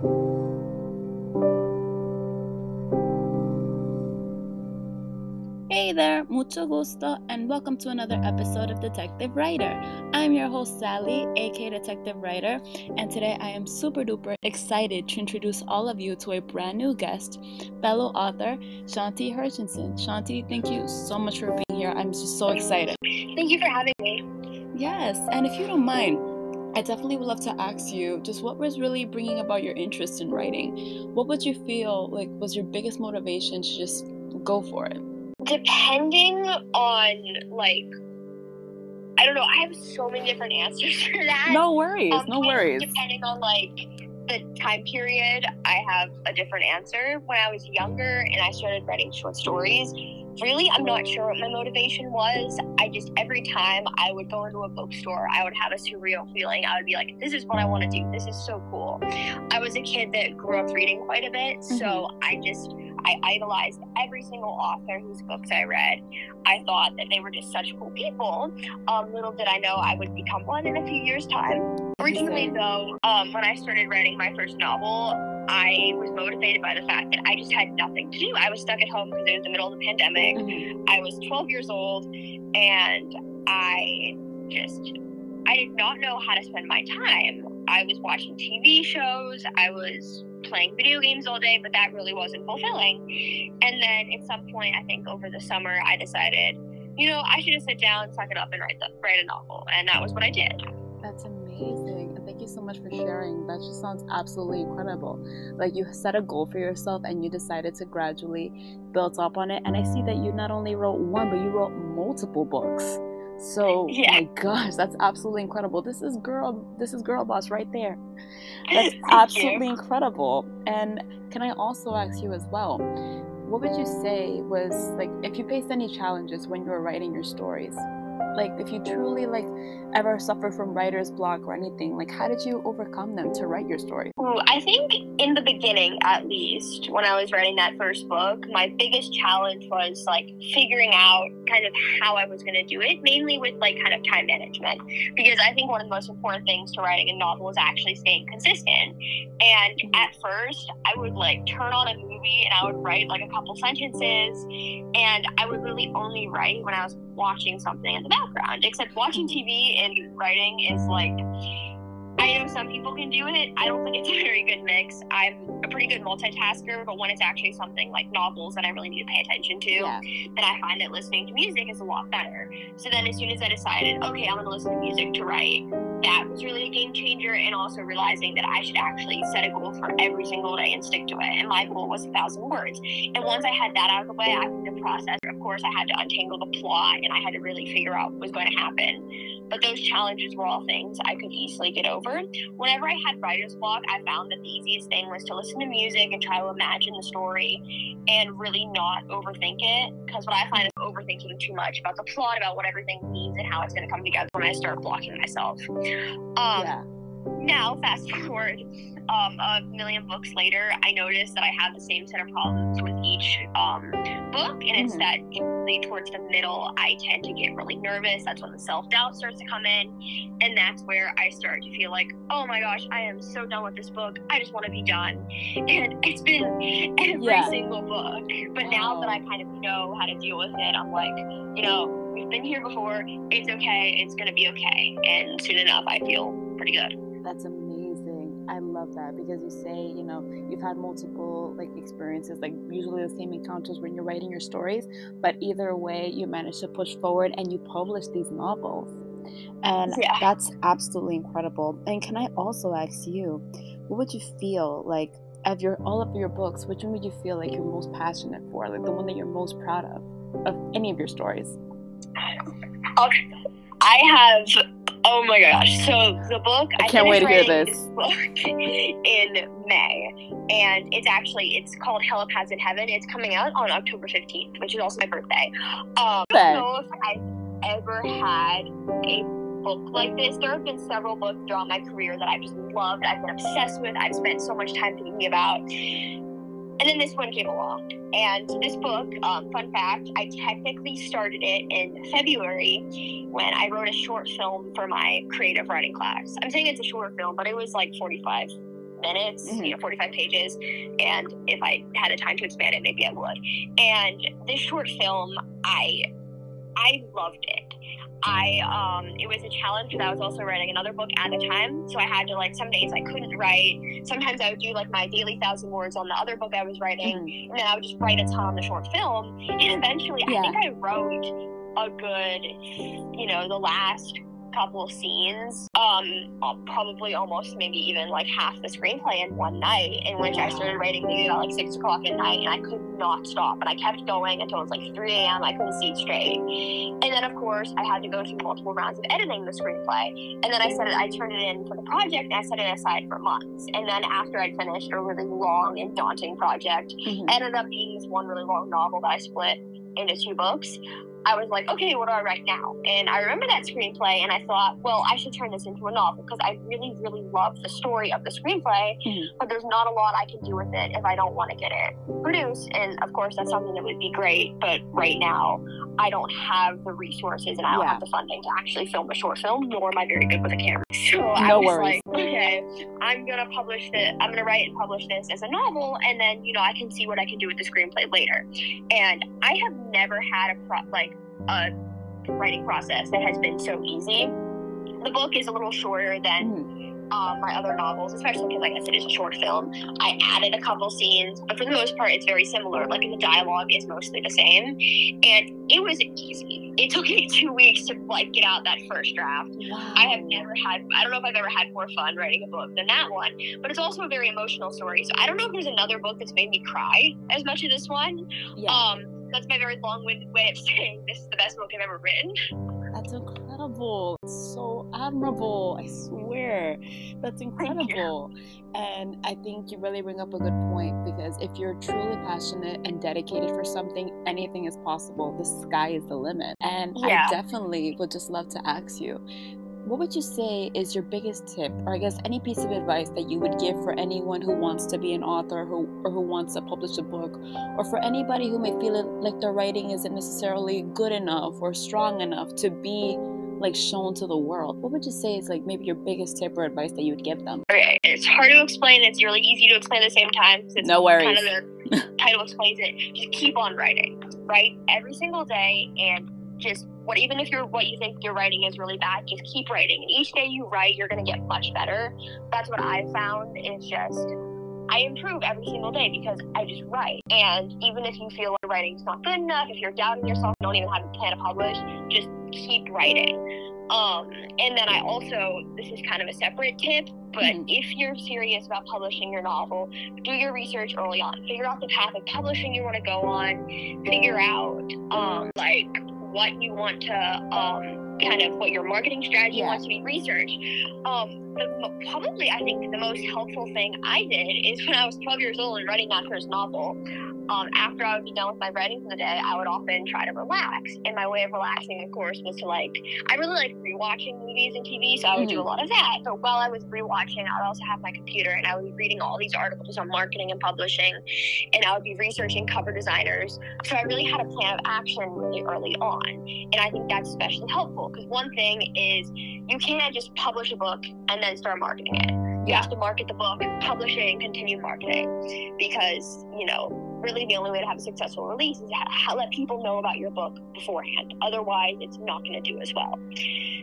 Hey there, mucho gusto, and welcome to another episode of Detective Writer. I'm your host, Sally, aka Detective Writer, and today I am super duper excited to introduce all of you to a brand new guest, fellow author Shanti Hershenson. Shanti, thank you so much for being here. I'm just so excited. Thank you for having me. Yes, and if you don't mind, I definitely would love to ask you just what was really bringing about your interest in writing? What would you feel like was your biggest motivation to just go for it? Depending on like I don't know, I have so many different answers for that. No worries, Um, no worries. Depending on like the time period, I have a different answer. When I was younger and I started writing short stories, really I'm not sure what my motivation was. I just every time I would go into a bookstore, I would have a surreal feeling. I would be like, this is what I want to do. This is so cool. I was a kid that grew up reading quite a bit, so I just I idolized every single author whose books I read. I thought that they were just such cool people. Um, little did I know I would become one in a few years' time. Originally, though, um, when I started writing my first novel, I was motivated by the fact that I just had nothing to do. I was stuck at home because it was the middle of the pandemic. Mhm. I was 12 years old, and I just I did not know how to spend my time. I was watching TV shows. I was playing video games all day, but that really wasn't fulfilling. And then at some point, I think over the summer, I decided, you know, I should just sit down, suck it up, and write the, write a novel. And that was what I did. That's amazing. And thank you so much for sharing. That just sounds absolutely incredible. Like you set a goal for yourself and you decided to gradually build up on it. And I see that you not only wrote one, but you wrote multiple books. So Yeah. my gosh, that's absolutely incredible. This is girl this is girl boss right there. That's absolutely you. incredible. And can I also ask you as well? What would you say was like if you faced any challenges when you were writing your stories? Like if you truly like ever suffer from writer's block or anything, like how did you overcome them to write your story? I think in the beginning, at least, when I was writing that first book, my biggest challenge was like figuring out kind of how I was going to do it, mainly with like kind of time management. Because I think one of the most important things to writing a novel is actually staying consistent. And at first, I would like turn on a movie and I would write like a couple sentences, and I would really only write when I was watching something in the background. Except watching TV and writing is like I know some people can do it. I don't think it's a very good mix. I'm a pretty good multitasker, but when it's actually something like novels that I really need to pay attention to, Yeah. then I find that listening to music is a lot better. So then, as soon as I decided, okay, I'm going to listen to music to write, that was really a game changer. And also realizing that I should actually set a goal for every single day and stick to it. And my goal was a thousand words. And once I had that out of the way, I could the process. Of course, I had to untangle the plot and I had to really figure out what was going to happen. But those challenges were all things I could easily get over. Whenever I had writer's block, I found that the easiest thing was to listen to music and try to imagine the story and really not overthink it. Because what I find is overthinking too much about the plot, about what everything means, and how it's going to come together when I start blocking myself. Um, yeah. now, fast forward um, a million books later, I noticed that I have the same set of problems with each um, book, and it's Mhm. that usually towards the middle, I tend to get really nervous. That's when the self doubt starts to come in, and that's where I start to feel like, oh my gosh, I am so done with this book. I just want to be done. And it's been every Yeah. single book, but now that I kind of know how to deal with it, I'm like, you know, we've been here before. It's okay. It's gonna be okay. And soon enough, I feel pretty good. That's amazing. I love that because you say, you know, you've had multiple like experiences, like usually the same encounters when you're writing your stories, but either way, you manage to push forward and you publish these novels. And Yeah. that's absolutely incredible. And can I also ask you, what would you feel like of your all of your books, which one would you feel like you're most passionate for? Like the one that you're most proud of of any of your stories? Okay. I have. Oh my gosh! So the book. I can't wait to hear writing this. book in May, and it's actually it's called Hell Has in Heaven. It's coming out on October fifteenth, which is also my birthday. Um, I don't know if I've ever had a book like this. There have been several books throughout my career that I've just loved. I've been obsessed with. I've spent so much time thinking about. And then this one came along. And this book, um, fun fact, I technically started it in February when I wrote a short film for my creative writing class. I'm saying it's a short film, but it was like 45 minutes, Mhm. you know, 45 pages. And if I had the time to expand it, maybe I would. And this short film, I I loved it. I um it was a challenge because I was also writing another book at the time. So I had to like some days I couldn't write. Sometimes I would do like my daily thousand words on the other book I was writing Mhm. and then I would just write a ton on the short film. And eventually Yeah. I think I wrote a good you know, the last couple of scenes, um, uh, probably almost maybe even like half the screenplay in one night, in which I started writing maybe about like six o'clock at night, and I could not stop. And I kept going until it was like 3 a.m. I couldn't see straight. And then, of course, I had to go through multiple rounds of editing the screenplay. And then I set it, I turned it in for the project, and I set it aside for months. And then after I'd finished a really long and daunting project, Mhm. ended up being this one really long novel that I split into two books. I was like, okay, what do I write now? And I remember that screenplay, and I thought, well, I should turn this into a novel because I really, really love the story of the screenplay, Mhm. but there's not a lot I can do with it if I don't want to get it produced. And of course, that's something that would be great, but right now, I don't have the resources and I don't Yeah. have the funding to actually film a short film, nor am I very good with a camera. So I No was worries. like, okay, I'm gonna publish this. I'm gonna write and publish this as a novel, and then you know I can see what I can do with the screenplay later. And I have never had a pro- like a writing process that has been so easy. The book is a little shorter than um, my other novels, especially because, like I said, it's a short film. I added a couple scenes, but for the most part, it's very similar. Like the dialogue is mostly the same, and it was easy. It took me two weeks to like get out that first draft. Wow. I have never had, I don't know if I've ever had more fun writing a book than that one, but it's also a very emotional story. So I don't know if there's another book that's made me cry as much as this one. Yeah. Um, that's my very long winded way of saying this is the best book I've ever written. That's incredible. It's so admirable. I swear. That's incredible. And I think you really bring up a good point because if you're truly passionate and dedicated for something, anything is possible. The sky is the limit. And Yeah. I definitely would just love to ask you what would you say is your biggest tip, or I guess any piece of advice that you would give for anyone who wants to be an author who, or who wants to publish a book, or for anybody who may feel like their writing isn't necessarily good enough or strong enough to be like shown to the world? What would you say is like maybe your biggest tip or advice that you would give them? Okay, it's hard to explain. It's really easy to explain at the same time. It's No worries. Kind of the title explains it. Just keep on writing. Write every single day, and just what even if you're what you think your writing is really bad, just keep writing. And each day you write, you're gonna get much better. That's what I found. Is just I improve every single day because I just write. And even if you feel like writing's not good enough, if you're doubting yourself, don't even have a plan to publish, just keep writing. Um, and then I also, this is kind of a separate tip, but Mhm. if you're serious about publishing your novel, do your research early on. Figure out the path of publishing you want to go on. Figure out, um, like what you want to, um, kind of what your marketing strategy Yeah. wants to be. Research. Um, the, probably I think the most helpful thing I did is when I was 12 years old and writing that first novel. Um, after I would be done with my writing for the day, I would often try to relax. And my way of relaxing, of course, was to like, I really like rewatching movies and TV, so I would do a lot of that. But while I was rewatching, I would also have my computer and I would be reading all these articles on marketing and publishing, and I would be researching cover designers. So I really had a plan of action really early on. And I think that's especially helpful because one thing is you can't just publish a book and then start marketing it. You Yeah. have to market the book, publish it, and continue marketing because, you know, really the only way to have a successful release is to ha- let people know about your book beforehand. Otherwise, it's not going to do as well.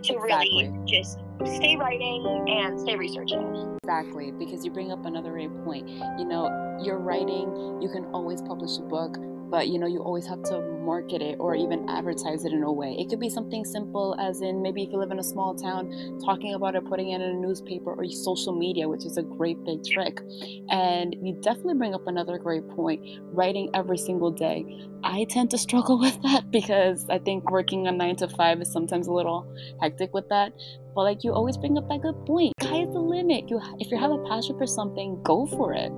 So, really, just stay writing and stay researching. Exactly, because you bring up another great point. You know, you're writing, you can always publish a book, but you know, you always have to market it or even advertise it in a way. It could be something simple, as in maybe if you live in a small town, talking about it, putting it in a newspaper or social media, which is a great big trick. And you definitely bring up another great point writing every single day. I tend to struggle with that because I think working a nine to five is sometimes a little hectic with that. But like you always bring up that good point. Sky is the limit. You if you have a passion for something, go for it.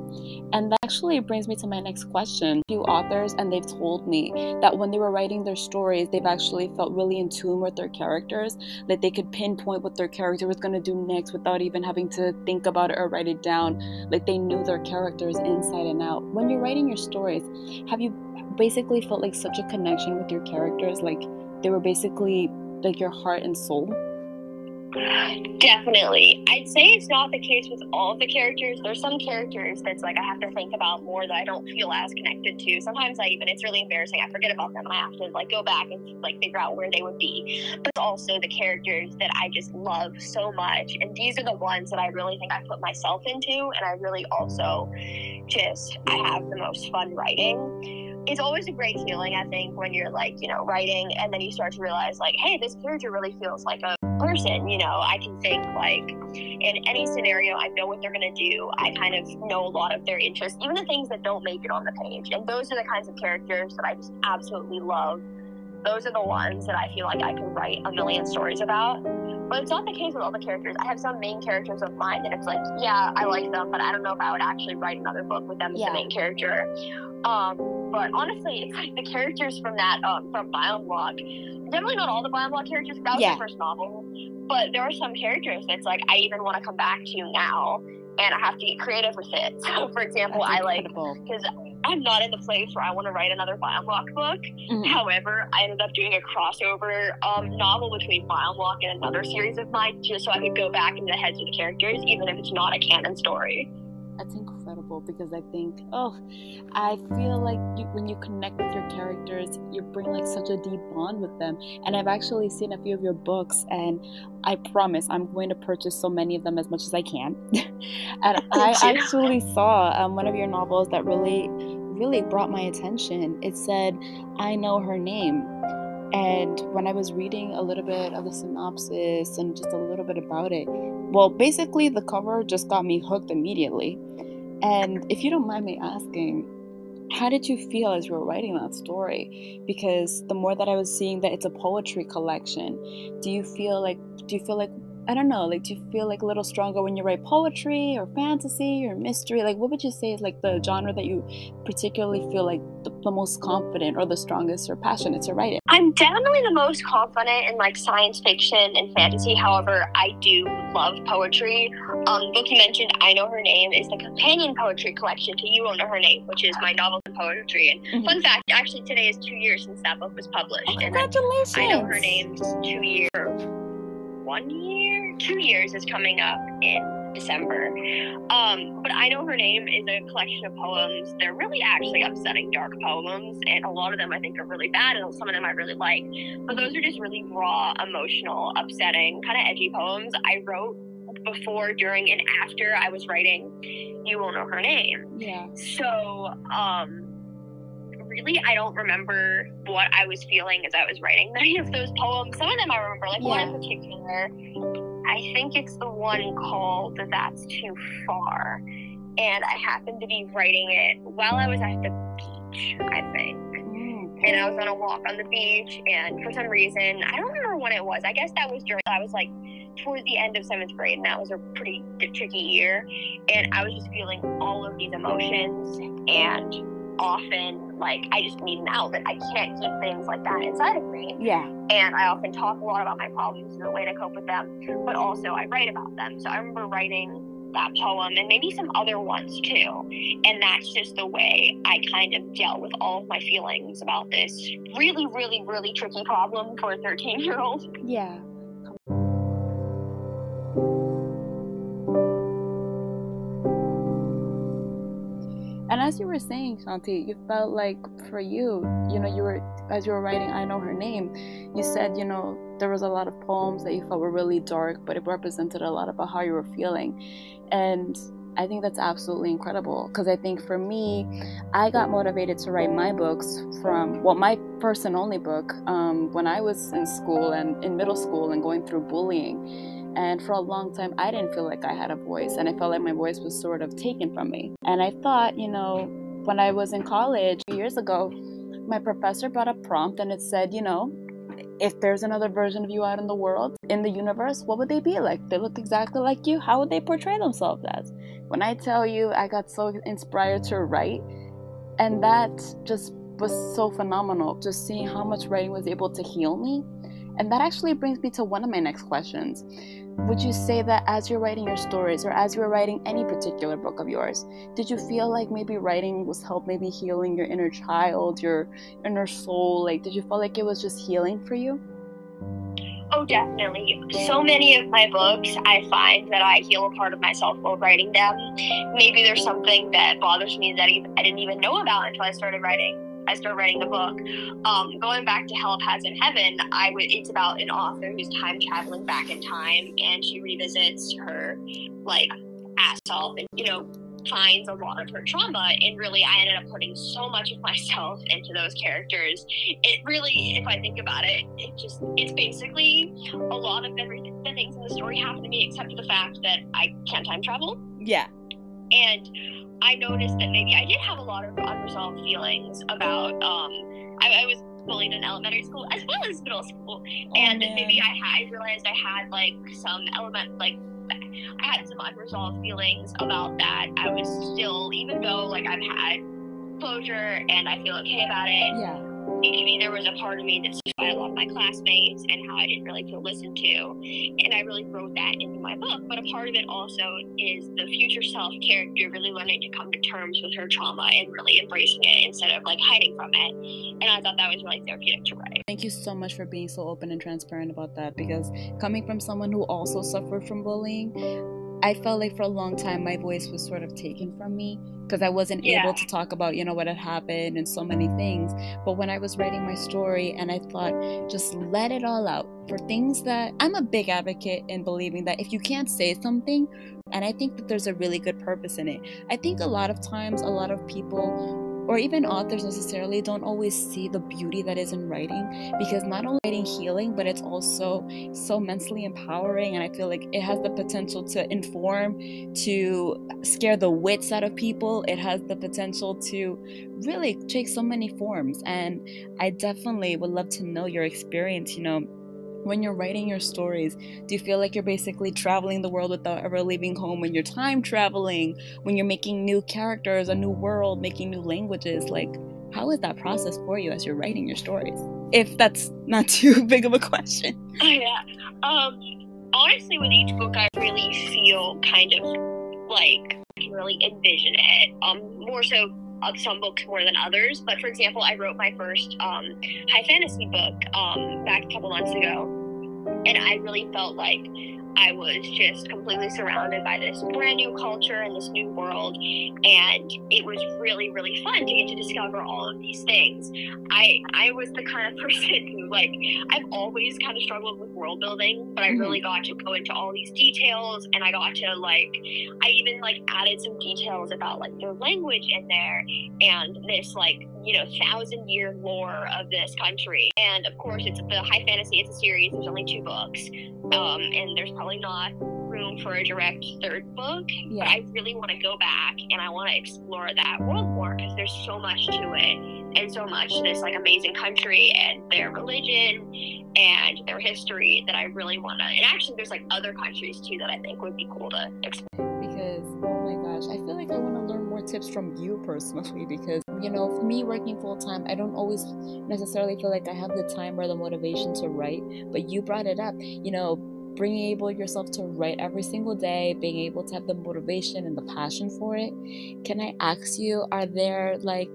And that actually brings me to my next question. A few authors and they've told me that when they were writing their stories, they've actually felt really in tune with their characters. Like they could pinpoint what their character was gonna do next without even having to think about it or write it down. Like they knew their characters inside and out. When you're writing your stories, have you basically felt like such a connection with your characters? Like they were basically like your heart and soul? Definitely. I'd say it's not the case with all of the characters. There's some characters that's like I have to think about more that I don't feel as connected to. Sometimes I even it's really embarrassing. I forget about them. I have to like go back and like figure out where they would be. But also the characters that I just love so much. And these are the ones that I really think I put myself into and I really also just I have the most fun writing it's always a great feeling, I think, when you're like, you know, writing and then you start to realize, like, hey, this character really feels like a person. You know, I can think, like, in any scenario, I know what they're going to do. I kind of know a lot of their interests, even the things that don't make it on the page. And those are the kinds of characters that I just absolutely love. Those are the ones that I feel like I can write a million stories about. But it's not the case with all the characters. I have some main characters of mine that it's like, yeah, I like them, but I don't know if I would actually write another book with them as yeah. the main character. Um, but honestly, it's like the characters from that um, from Bioblock. Definitely not all the Bioblock characters. That was yeah. the first novel, but there are some characters that's like I even want to come back to now, and I have to get creative with it. So, for example, I like because I'm not in the place where I want to write another Bioblock book. Mm-hmm. However, I ended up doing a crossover um, novel between Bioblock and another series of mine, just so I could go back into the heads of the characters, even if it's not a canon story. That's incredible because I think, oh, I feel like you, when you connect with your characters, you bring like such a deep bond with them. And I've actually seen a few of your books, and I promise I'm going to purchase so many of them as much as I can. and I actually saw um, one of your novels that really, really brought my attention. It said, I know her name. And when I was reading a little bit of the synopsis and just a little bit about it, well, basically, the cover just got me hooked immediately. And if you don't mind me asking, how did you feel as you were writing that story? Because the more that I was seeing that it's a poetry collection, do you feel like do you feel like I don't know, like do you feel like a little stronger when you write poetry or fantasy or mystery? Like what would you say is like the genre that you particularly feel like the, the most confident or the strongest or passionate to write it? I'm definitely the most confident in like science fiction and fantasy. However, I do love poetry. Um, the book you mentioned, I Know Her Name, is the companion poetry collection to You Won't Know Her Name, which is my novel and poetry. And mm-hmm. fun fact, actually today is two years since that book was published. Congratulations! I Know Her Name's two years, one year, two years is coming up in December. Um, but I Know Her Name is a collection of poems. They're really actually upsetting, dark poems, and a lot of them I think are really bad, and some of them I really like. But those are just really raw, emotional, upsetting, kind of edgy poems I wrote before, during, and after I was writing You Won't Know Her Name. Yeah. So, um, really, I don't remember what I was feeling as I was writing many of those poems. Some of them I remember, like yeah. one in particular I think it's the one called That's Too Far. And I happened to be writing it while I was at the beach, I think. Mm. And I was on a walk on the beach, and for some reason, I don't remember when it was. I guess that was during, I was like towards the end of seventh grade, and that was a pretty tricky year. And I was just feeling all of these emotions, and often like I just need an outlet. I can't keep things like that inside of me. Yeah. And I often talk a lot about my problems and the way to cope with them, but also I write about them. So I remember writing that poem and maybe some other ones too. And that's just the way I kind of dealt with all of my feelings about this really, really, really tricky problem for a 13 year old. Yeah. As you were saying, Shanti, you felt like for you, you know, you were as you were writing I Know Her Name, you said, you know, there was a lot of poems that you felt were really dark, but it represented a lot about how you were feeling. And I think that's absolutely incredible because I think for me, I got motivated to write my books from, well, my first and only book um, when I was in school and in middle school and going through bullying and for a long time, I didn't feel like I had a voice, and I felt like my voice was sort of taken from me. And I thought, you know, when I was in college years ago, my professor brought a prompt and it said, you know, if there's another version of you out in the world, in the universe, what would they be like? They look exactly like you. How would they portray themselves as? When I tell you, I got so inspired to write, and that just was so phenomenal. Just seeing how much writing was able to heal me. And that actually brings me to one of my next questions would you say that as you're writing your stories or as you're writing any particular book of yours, did you feel like maybe writing was help maybe healing your inner child, your inner soul? Like, did you feel like it was just healing for you? Oh, definitely. So many of my books, I find that I heal a part of myself while writing them. Maybe there's something that bothers me that I didn't even know about until I started writing. I started writing the book. Um, going back to Hell Paths in Heaven, I would. It's about an author who's time traveling back in time, and she revisits her like self, and you know finds a lot of her trauma and really i ended up putting so much of myself into those characters it really if i think about it it just it's basically a lot of everything the things in the story happen to me except for the fact that i can't time travel yeah and i noticed that maybe i did have a lot of unresolved feelings about um i, I was bullied in elementary school as well as middle school oh, and man. maybe I, I realized i had like some element like I had some unresolved feelings about that. I was still, even though like I've had closure and I feel okay about it. Yeah. Maybe there was a part of me by a lot of my classmates and how I didn't really feel listened to. And I really wrote that into my book. But a part of it also is the future self character really learning to come to terms with her trauma and really embracing it instead of like hiding from it. And I thought that was really therapeutic to write. Thank you so much for being so open and transparent about that because coming from someone who also suffered from bullying, I felt like for a long time my voice was sort of taken from me because I wasn't yeah. able to talk about, you know, what had happened and so many things. But when I was writing my story and I thought, just let it all out for things that I'm a big advocate in believing that if you can't say something, and I think that there's a really good purpose in it. I think a lot of times, a lot of people or even authors necessarily don't always see the beauty that is in writing because not only writing healing but it's also so mentally empowering and i feel like it has the potential to inform to scare the wits out of people. It has the potential to really take so many forms and i definitely would love to know your experience you know when you're writing your stories? Do you feel like you're basically traveling the world without ever leaving home? When you're time traveling, when you're making new characters, a new world, making new languages, like how is that process for you as you're writing your stories? If that's not too big of a question. Yeah. Um, honestly, with each book, I really feel kind of like I can really envision it. Um, more so some books more than others. But for example, I wrote my first um, high fantasy book um, back a couple months ago, and I really felt like I was just completely surrounded by this brand new culture and this new world. And it was really, really fun to get to discover all of these things. I I was the kind of person who like I've always kind of struggled with world building, but I mm-hmm. really got to go into all these details and I got to like I even like added some details about like their language in there and this like you know thousand year lore of this country and of course it's the high fantasy it's a series there's only two books um, and there's probably not room for a direct third book yeah. but i really want to go back and i want to explore that world more because there's so much to it and so much to this like amazing country and their religion and their history that i really want to and actually there's like other countries too that i think would be cool to explore because oh my gosh i feel like i want to learn more tips from you personally because you know, for me working full time, I don't always necessarily feel like I have the time or the motivation to write. But you brought it up, you know, bringing able yourself to write every single day, being able to have the motivation and the passion for it. Can I ask you, are there like,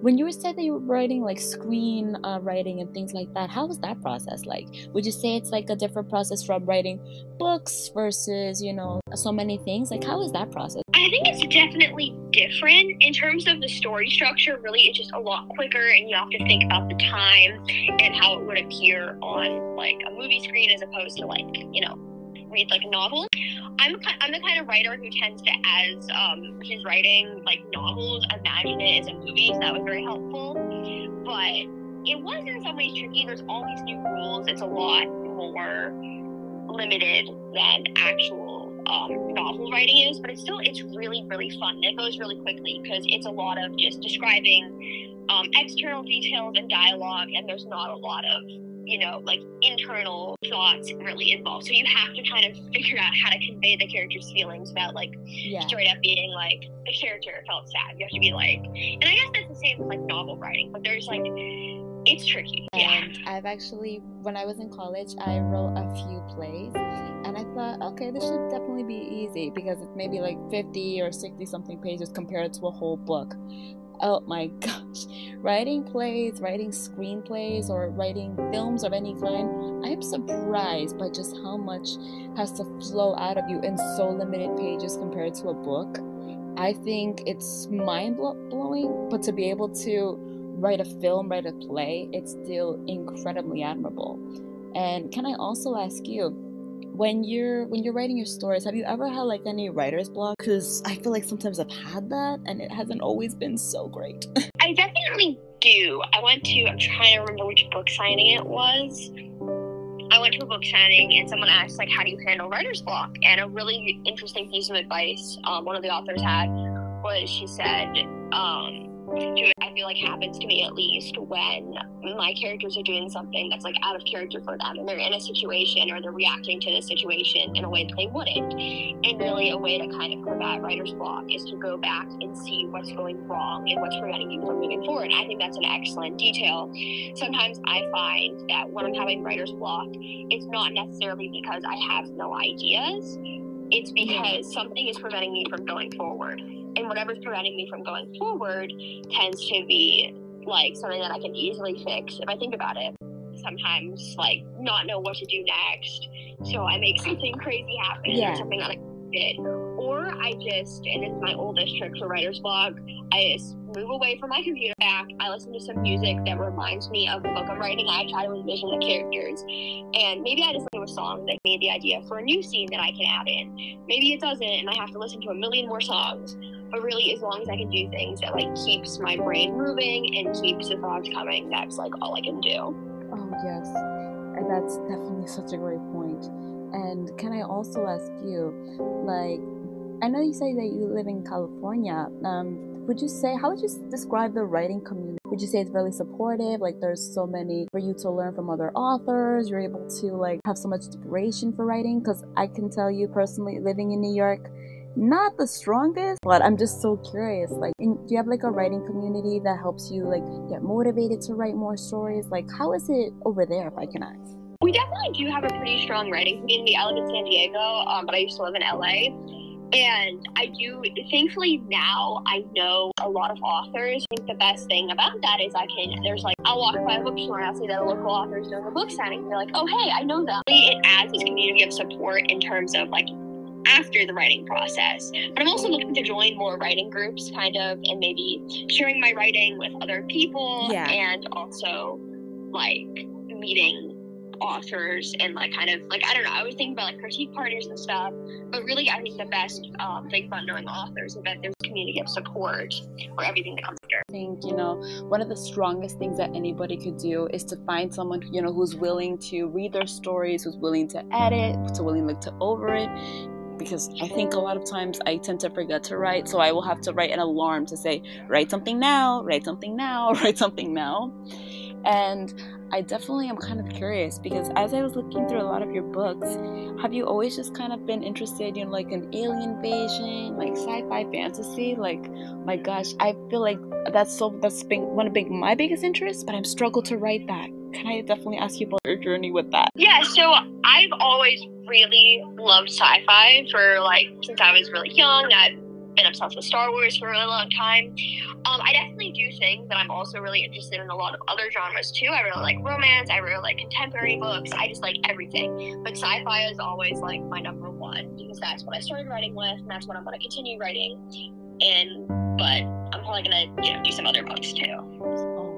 when you said that you were writing like screen uh, writing and things like that, how was that process like? Would you say it's like a different process from writing books versus, you know, so many things? Like, how is that process? I think it's definitely different in terms of the story structure. Really, it's just a lot quicker, and you have to think about the time and how it would appear on like a movie screen as opposed to like you know read like a novel. I'm I'm the kind of writer who tends to, as um, he's writing like novels, imagine it as a movie. So that was very helpful, but it was in some ways tricky. There's all these new rules. It's a lot more limited than actual um, novel writing is, but it's still it's really really fun. It goes really quickly because it's a lot of just describing um, external details and dialogue, and there's not a lot of you know, like internal thoughts really involved. So you have to kind of figure out how to convey the character's feelings without like yeah. straight up being like the character felt sad. You have to be like, and I guess that's the same with like novel writing, but there's like, it's tricky. And yeah. I've actually, when I was in college, I wrote a few plays and I thought, okay, this should definitely be easy because it's maybe like 50 or 60 something pages compared to a whole book Oh my gosh. Writing plays, writing screenplays, or writing films of any kind, I am surprised by just how much has to flow out of you in so limited pages compared to a book. I think it's mind blowing, but to be able to write a film, write a play, it's still incredibly admirable. And can I also ask you, when you're when you're writing your stories have you ever had like any writer's block? Because i feel like sometimes i've had that and it hasn't always been so great. I definitely do. I went to i'm trying to remember which book signing it was. I went to a book signing and someone asked like how do you handle writer's block? And a really interesting piece of advice um, one of the authors had was she said um, to I feel like happens to me at least when my characters are doing something that's like out of character for them and they're in a situation or they're reacting to the situation in a way that they wouldn't. And really a way to kind of combat writer's block is to go back and see what's going wrong and what's preventing you from moving forward. I think that's an excellent detail. Sometimes I find that when I'm having writer's block, it's not necessarily because I have no ideas. It's because something is preventing me from going forward and whatever's preventing me from going forward tends to be like something that I can easily fix if I think about it. Sometimes like not know what to do next, so I make something crazy happen yeah. or something that I did, or I just and it's my oldest trick for writer's block. I just move away from my computer back. I listen to some music that reminds me of the book I'm writing. I try to envision the characters. And maybe I just listen to a song that made the idea for a new scene that I can add in. Maybe it doesn't, and I have to listen to a million more songs. But really, as long as I can do things that like keeps my brain moving and keeps the thoughts coming, that's like all I can do. Oh yes, and that's definitely such a great point. And can I also ask you, like, I know you say that you live in California. Um, would you say how would you describe the writing community? Would you say it's really supportive? Like, there's so many for you to learn from other authors. You're able to like have so much inspiration for writing. Because I can tell you personally, living in New York not the strongest but i'm just so curious like in, do you have like a writing community that helps you like get motivated to write more stories like how is it over there if i can ask we definitely do have a pretty strong writing community i live in san diego um, but i used to live in la and I do, thankfully now I know a lot of authors. I think the best thing about that is I can, there's like, I'll walk by a bookstore and I'll see that a local author is doing a book signing. They're like, oh, hey, I know them. It adds this community of support in terms of like after the writing process. But I'm also looking to join more writing groups, kind of, and maybe sharing my writing with other people yeah. and also like meeting authors and like kind of like I don't know. I was thinking about like critique parties and stuff, but really I think the best um, thing about knowing authors is that there's a community of support for everything that comes after. I think you know one of the strongest things that anybody could do is to find someone you know who's willing to read their stories, who's willing to edit, to willing to look to over it, because I think a lot of times I tend to forget to write. So I will have to write an alarm to say, write something now, write something now, write something now. And I definitely am kind of curious because as I was looking through a lot of your books, have you always just kind of been interested in like an alien invasion, like sci-fi fantasy? Like, my gosh, I feel like that's so that's been one of big my biggest interests, but I'm struggled to write that. Can I definitely ask you about your journey with that? Yeah, so I've always really loved sci-fi for like since I was really young. I've been obsessed with Star Wars for a really long time. Um, I definitely do think that I'm also really interested in a lot of other genres too. I really like romance. I really like contemporary books. I just like everything. But sci-fi is always like my number one because that's what I started writing with, and that's what I'm going to continue writing. And but I'm probably going to you know do some other books too.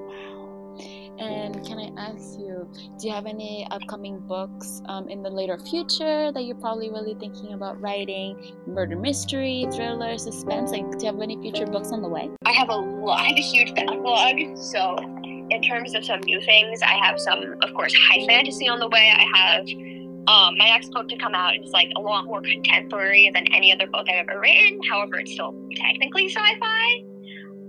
And can I ask you, do you have any upcoming books um, in the later future that you're probably really thinking about writing? Murder mystery, thriller, suspense? Like, do you have any future books on the way? I have a lot, I have a huge backlog. So, in terms of some new things, I have some, of course, high fantasy on the way. I have um, my next book to come out is like a lot more contemporary than any other book I've ever written. However, it's still technically sci-fi.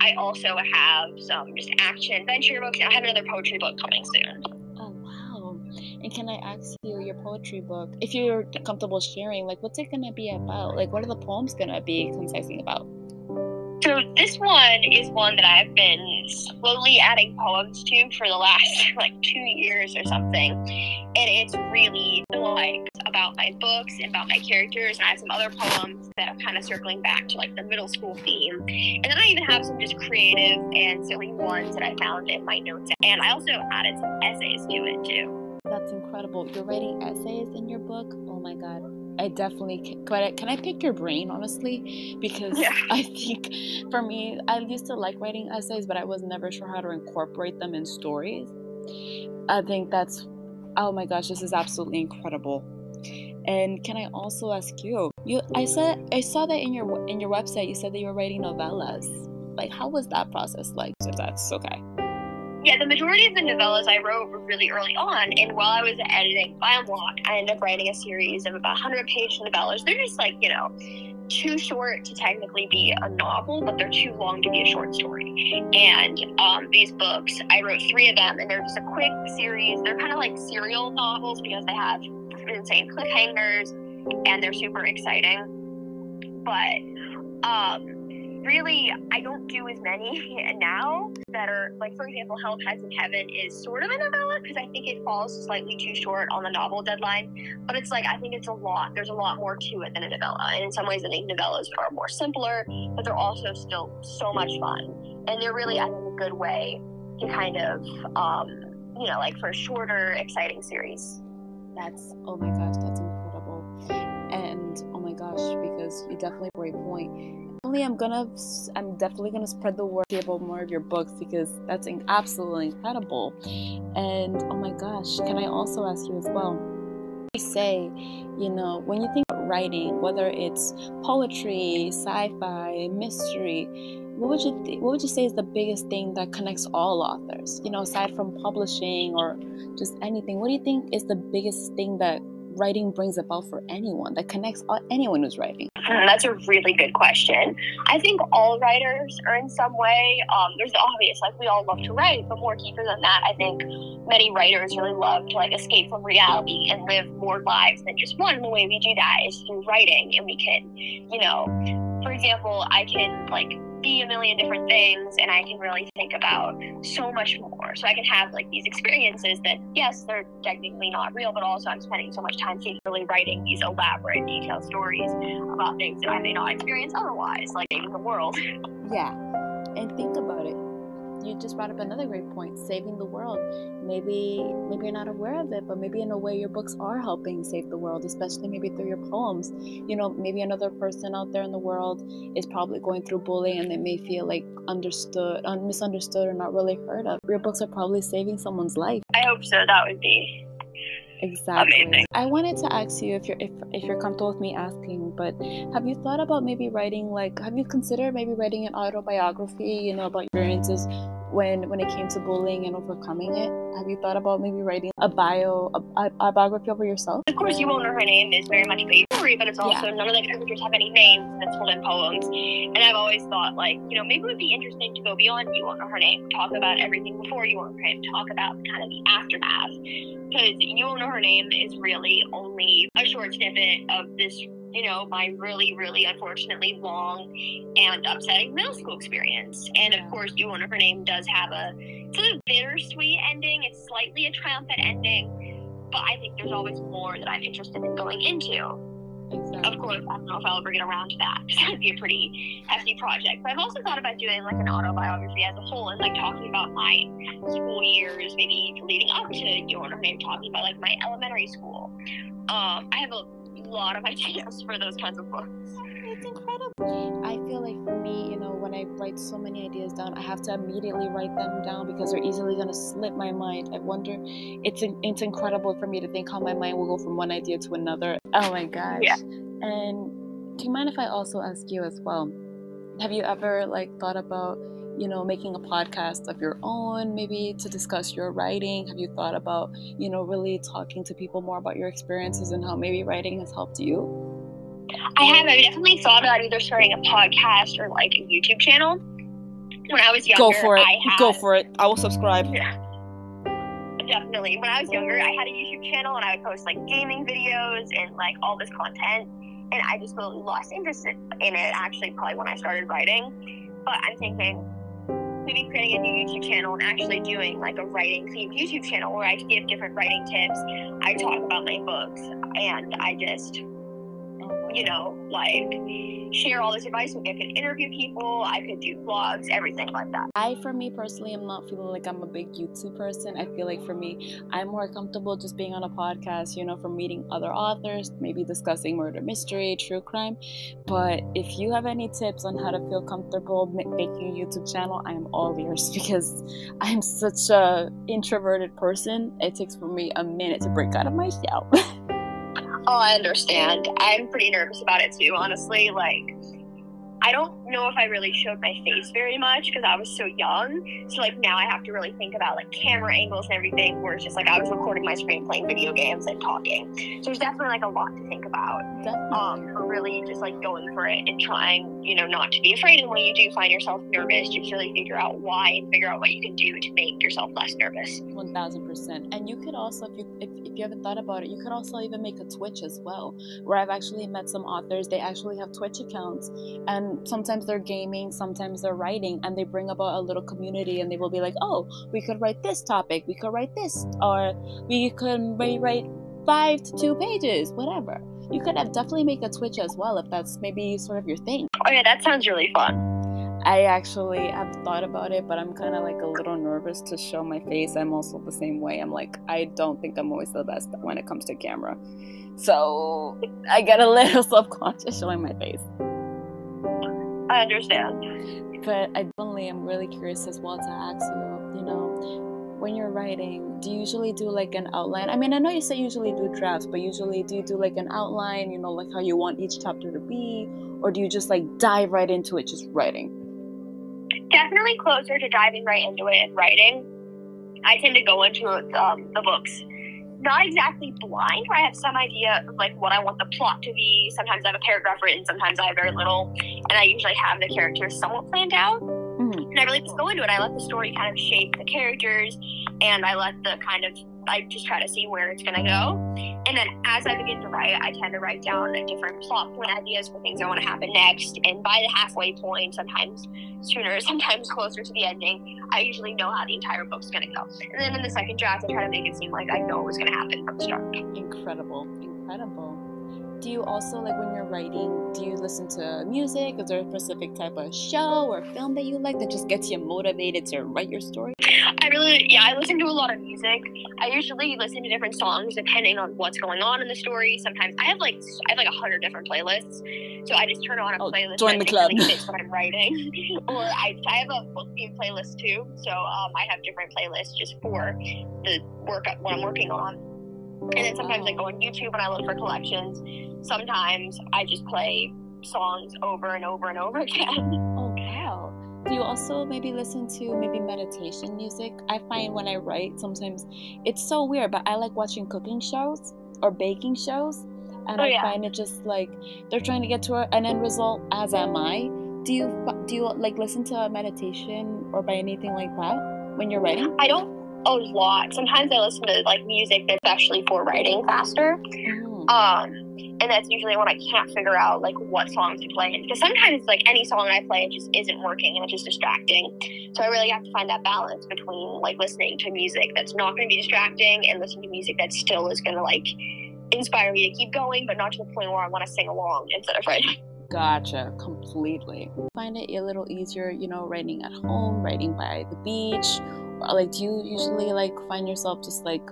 I also have some just action adventure books. I have another poetry book coming soon. Oh wow! And can I ask you your poetry book, if you're comfortable sharing, like what's it gonna be about? Like what are the poems gonna be concising about? So this one is one that I've been slowly adding poems to for the last like two years or something. and it's really like about my books and about my characters. And i have some other poems that are kind of circling back to like the middle school theme. And then i even have some just creative and silly ones that i found in my notes. And i also added some essays to it too. That's incredible. You're writing essays in your book? Oh my god I definitely can. Can I, can I pick your brain honestly? Because yeah. I think for me, I used to like writing essays, but I was never sure how to incorporate them in stories. I think that's oh my gosh, this is absolutely incredible. And can I also ask you? You, I said I saw that in your in your website. You said that you were writing novellas. Like, how was that process like? If that's okay. Yeah, the majority of the novellas I wrote were really early on, and while I was editing Bioblock, I ended up writing a series of about 100 page novellas. They're just like you know too short to technically be a novel, but they're too long to be a short story. And um, these books, I wrote three of them, and they're just a quick series. They're kind of like serial novels because they have insane cliffhangers and they're super exciting. But um, really, I don't do as many now that are like, for example, Hell Tides in Heaven is sort of a novella because I think it falls slightly too short on the novel deadline. But it's like I think it's a lot. There's a lot more to it than a novella, and in some ways, I think novellas are more simpler, but they're also still so much fun, and they're really, I think, a good way to kind of, um, you know, like for a shorter, exciting series. That's oh my gosh, that's incredible, and oh my gosh, because you definitely great point definitely I'm gonna I'm definitely gonna spread the word about more of your books because that's absolutely incredible. And oh my gosh, can I also ask you as well? You say, you know, when you think about writing, whether it's poetry, sci-fi, mystery, what would you th- what would you say is the biggest thing that connects all authors? You know, aside from publishing or just anything, what do you think is the biggest thing that writing brings about for anyone that connects anyone who's writing? Hmm, that's a really good question. I think all writers are in some way. Um, there's the obvious, like we all love to write, but more deeper than that, I think many writers really love to like escape from reality and live more lives than just one. The way we do that is through writing, and we can, you know, for example, I can like be a million different things and I can really think about so much more. So I can have like these experiences that, yes, they're technically not real, but also I'm spending so much time really writing these elaborate, detailed stories about things that I may not experience otherwise, like in the world. Yeah. And think about it you just brought up another great point saving the world. Maybe maybe you're not aware of it but maybe in a way your books are helping save the world especially maybe through your poems. You know maybe another person out there in the world is probably going through bullying and they may feel like understood misunderstood or not really heard of. Your books are probably saving someone's life. I hope so. That would be Exactly. Amazing. I wanted to ask you if you're if, if you're comfortable with me asking, but have you thought about maybe writing like have you considered maybe writing an autobiography, you know, about your experiences when when it came to bullying and overcoming it? Have you thought about maybe writing a bio, a, a biography over yourself? Of course, you won't know her name is very much a story, but it's also yeah. none of the characters have any names. It's told in poems, and I've always thought like you know maybe it would be interesting to go beyond you won't know her name, talk about everything before you won't know her name, talk about kind of the aftermath, because you won't know her name is really only a short snippet of this you know, my really, really unfortunately long and upsetting middle school experience. And of course, You Won't Know Her Name does have a sort of bittersweet ending. It's slightly a triumphant ending, but I think there's always more that I'm interested in going into. Exactly. Of course, I don't know if I'll ever get around to that because that'd be a pretty hefty project. But I've also thought about doing like an autobiography as a whole and like talking about my school years, maybe leading up to You Won't Know Her Name, talking about like my elementary school. Um, I have a lot of ideas for those kinds of books. It's incredible. I feel like for me, you know, when I write so many ideas down, I have to immediately write them down because they're easily going to slip my mind. I wonder, it's it's incredible for me to think how my mind will go from one idea to another. Oh my gosh. Yeah. And do you mind if I also ask you as well? Have you ever like thought about you know, making a podcast of your own, maybe to discuss your writing? Have you thought about, you know, really talking to people more about your experiences and how maybe writing has helped you? I have. I've definitely thought about either starting a podcast or like a YouTube channel. When I was younger, go for it. Had, go for it. I will subscribe. Yeah. Definitely. When I was younger, I had a YouTube channel and I would post like gaming videos and like all this content. And I just really lost interest in it actually, probably when I started writing. But I'm thinking maybe creating a new YouTube channel and actually doing like a writing themed YouTube channel where I give different writing tips. I talk about my books and I just, you know, like share all this advice with. I could interview people, I could do vlogs, everything like that. I, for me personally, am not feeling like I'm a big YouTube person. I feel like for me, I'm more comfortable just being on a podcast, you know, from meeting other authors, maybe discussing murder mystery, true crime. But if you have any tips on how to feel comfortable making a YouTube channel, I am all ears because I'm such a introverted person. It takes for me a minute to break out of my shell. Oh, I understand. I'm pretty nervous about it too, honestly. Like, I don't know if I really showed my face very much because I was so young. So like now I have to really think about like camera angles and everything. Where it's just like I was recording my screen, playing video games, and talking. So there's definitely like a lot to think about. Um, really just like going for it and trying, you know, not to be afraid. And when you do find yourself nervous, just really figure out why and figure out what you can do to make yourself less nervous. One thousand percent. And you could also, if you if, if you haven't thought about it, you could also even make a Twitch as well. Where I've actually met some authors, they actually have Twitch accounts, and sometimes they're gaming, sometimes they're writing, and they bring about a little community, and they will be like, oh, we could write this topic, we could write this, or we could write five to two pages, whatever. You could have definitely make a Twitch as well if that's maybe sort of your thing. Oh yeah, that sounds really fun. I actually have thought about it, but I'm kind of like a little nervous to show my face. I'm also the same way. I'm like, I don't think I'm always the best when it comes to camera. So I get a little self conscious showing my face. I understand. But I definitely am really curious as well to ask you, you know, when you're writing, do you usually do like an outline? I mean, I know you say usually do drafts, but usually do you do like an outline, you know, like how you want each chapter to be? Or do you just like dive right into it, just writing? Definitely closer to diving right into it and writing. I tend to go into um, the books not exactly blind, where I have some idea of like what I want the plot to be. Sometimes I have a paragraph written, sometimes I have very little, and I usually have the characters somewhat planned out. Mm-hmm. And I really just go into it. I let the story kind of shape the characters, and I let the kind of I just try to see where it's gonna go. And then as I begin to write, I tend to write down different plot point ideas for things I want to happen next. And by the halfway point, sometimes sooner, sometimes closer to the ending, I usually know how the entire book's gonna go. And then in the second draft, I try to make it seem like I know what's gonna happen from the start. Incredible, incredible do you also like when you're writing do you listen to music? Is there a specific type of show or film that you like that just gets you motivated to write your story? I really yeah i listen to a lot of music. I usually listen to different songs depending on what's going on in the story. Sometimes i have like i have like a hundred different playlists so i just turn on a oh, playlist join the club. fits what i'm writing. Or I, I have a book theme playlist too so um, i have different playlists just for the work what i'm working on and then sometimes I go on YouTube and I look for collections. Sometimes I just play songs over and over and over again. Oh wow. Do you also maybe listen to maybe meditation music? I find when I write sometimes it's so weird, but I like watching cooking shows or baking shows. And oh, I yeah. find it just like they're trying to get to an end result, as am I. Do you do you like listen to a meditation or by anything like that when you're writing? I don't a lot. Sometimes I listen to like music that's actually for writing faster. Mm. Um, and that's usually when I can't figure out like what songs to play. Because sometimes like any song I play, it just isn't working and it's just distracting. So I really have to find that balance between like listening to music that's not going to be distracting and listening to music that still is going to like inspire me to keep going, but not to the point where I want to sing along instead of writing. Gotcha, completely. Find it a little easier, you know, writing at home, writing by the beach, like do you usually like find yourself just like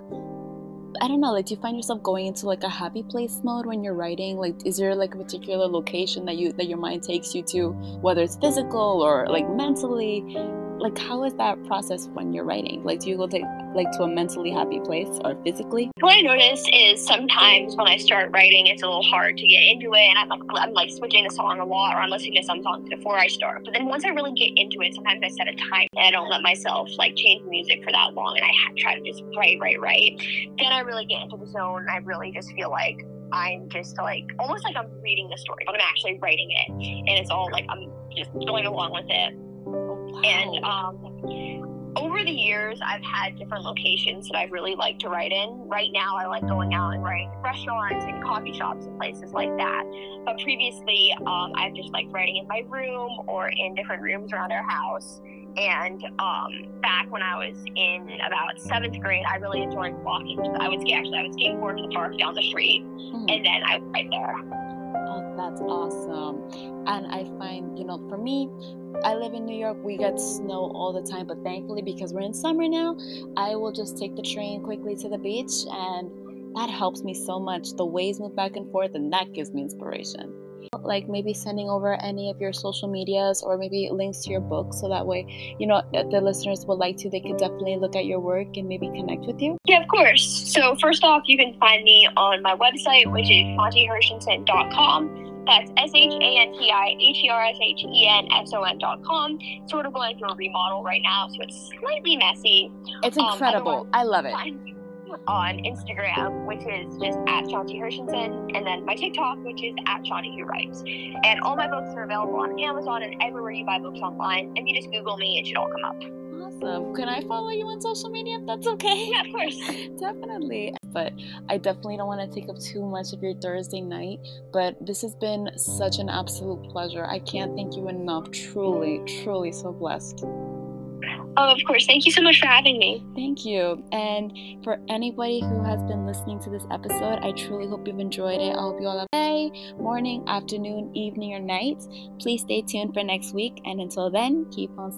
I don't know, like do you find yourself going into like a happy place mode when you're writing? Like is there like a particular location that you that your mind takes you to, whether it's physical or like mentally? Like how is that process when you're writing? Like do you go to like to a mentally happy place or physically? What i notice is sometimes when i start writing it's a little hard to get into it and i'm like i'm like switching the song a lot or i'm listening to some songs before i start. But then once i really get into it sometimes i set a time and i don't let myself like change music for that long and i try to just write write write. Then i really get into the zone and i really just feel like I'm just like almost like I'm reading the story, but I'm actually writing it, and it's all like I'm just going along with it. And um, over the years, I've had different locations that I really like to write in. Right now, I like going out and writing in restaurants and coffee shops and places like that. But previously, um, I've just liked writing in my room or in different rooms around our house. And um, back when I was in about seventh grade, I really enjoyed walking. I would actually I would skateboard to the park down the street, mm-hmm. and then I would right there. Oh, that's awesome! And I find you know, for me, I live in New York. We get snow all the time, but thankfully, because we're in summer now, I will just take the train quickly to the beach, and that helps me so much. The waves move back and forth, and that gives me inspiration like maybe sending over any of your social medias or maybe links to your book so that way you know the listeners would like to they could definitely look at your work and maybe connect with you yeah of course so first off you can find me on my website which is shantihershenson.com that's S H A N T I H E R S H E N S O N dot com. Sort of going through a remodel right now, so it's slightly messy. It's um, incredible. Um, I love it on Instagram, which is just at Shanti Hershenson, and then my TikTok, which is at Shanti Who Writes. And all my books are available on Amazon and everywhere you buy books online. If you just Google me, it should all come up. Awesome. Can I follow you on social media if that's okay? Yeah, of course. Definitely. But I definitely don't want to take up too much of your Thursday night. But this has been such an absolute pleasure. I can't thank you enough. Truly, truly so blessed. Oh, of course. Thank you so much for having me. Thank you. And for anybody who has been listening to this episode, I truly hope you've enjoyed it. I hope you all have a day, morning, afternoon, evening, or night. Please stay tuned for next week. And until then, keep on